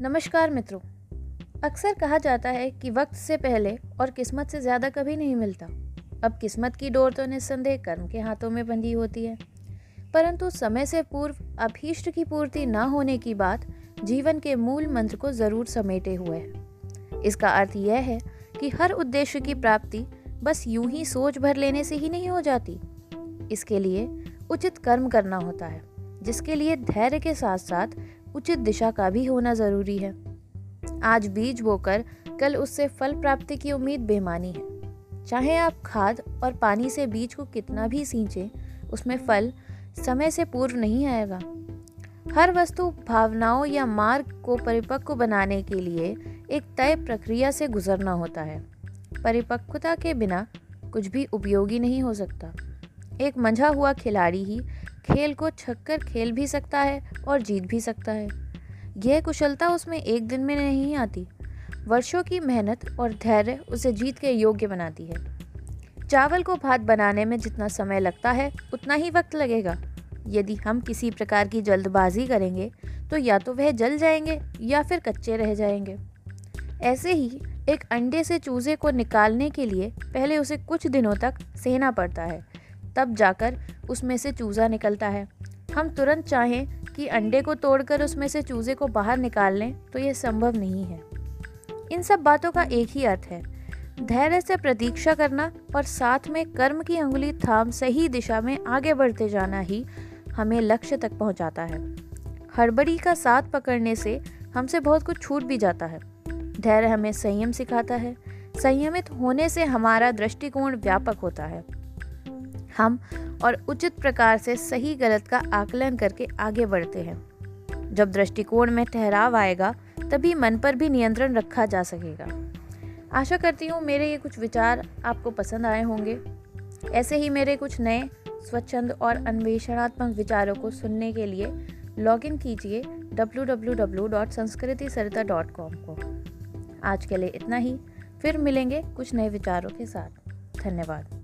नमस्कार मित्रों। अक्सर कहा जाता है कि वक्त से पहले और किस्मत से ज़्यादा कभी नहीं मिलता। अब किस्मत की डोर तो निस्संदेह कर्म के हाथों में बंधी होती है। परंतु समय से पूर्व अभीष्ट की पूर्ति न होने की बात जीवन के मूल मंत्र को ज़रूर समेटे हुए है। इसका अर्थ यह है कि हर उद्देश्य की प्राप्ति बस यूँ ही सोच भर लेने से ही नहीं हो जाती। इसके लिए उचित कर्म करना होता है, जिसके लिए धैर्य के साथ साथ उचित दिशा का भी होना ज़रूरी है। आज बीज बोकर कल उससे फल प्राप्ति की उम्मीद बेमानी है। चाहे आप खाद और पानी से बीज को कितना भी सींचें, उसमें फल समय से पूर्व नहीं आएगा। हर वस्तु, भावनाओं या मार्ग को परिपक्व बनाने के लिए एक तय प्रक्रिया से गुजरना होता है। परिपक्वता के बिना कुछ भी उपयोगी नहीं हो सकता। एक मंझा हुआ खिलाड़ी ही खेल को छक्कर खेल भी सकता है और जीत भी सकता है। यह कुशलता उसमें एक दिन में नहीं आती। वर्षों की मेहनत और धैर्य उसे जीत के योग्य बनाती है। चावल को भात बनाने में जितना समय लगता है, उतना ही वक्त लगेगा। यदि हम किसी प्रकार की जल्दबाजी करेंगे तो या तो वह जल जाएँगे या फिर कच्चे रह जाएँगे। ऐसे ही एक अंडे से चूजे को निकालने के लिए पहले उसे कुछ दिनों तक सहना पड़ता है। तब जाकर उसमें से चूज़ा निकलता है। हम तुरंत चाहें कि अंडे को तोड़कर उसमें से चूज़े को बाहर निकाल लें तो यह संभव नहीं है। इन सब बातों का एक ही अर्थ है। धैर्य से प्रतीक्षा करना और साथ में कर्म की अंगुली थाम सही दिशा में आगे बढ़ते जाना ही हमें लक्ष्य तक पहुंचाता है। हड़बड़ी का साथ पकड़ने से हमसे बहुत कुछ छूट भी जाता है। धैर्य हमें संयम सिखाता है। संयमित होने से हमारा दृष्टिकोण व्यापक होता है। हम और उचित प्रकार से सही गलत का आकलन करके आगे बढ़ते हैं। जब दृष्टिकोण में ठहराव आएगा, तभी मन पर भी नियंत्रण रखा जा सकेगा। आशा करती हूँ मेरे ये कुछ विचार आपको पसंद आए होंगे। ऐसे ही मेरे कुछ नए, स्वच्छंद और अन्वेषणात्मक विचारों को सुनने के लिए लॉगिन कीजिए www.sanskritisarita.com को। आज के लिए इतना ही। फिर मिलेंगे कुछ नए विचारों के साथ। धन्यवाद।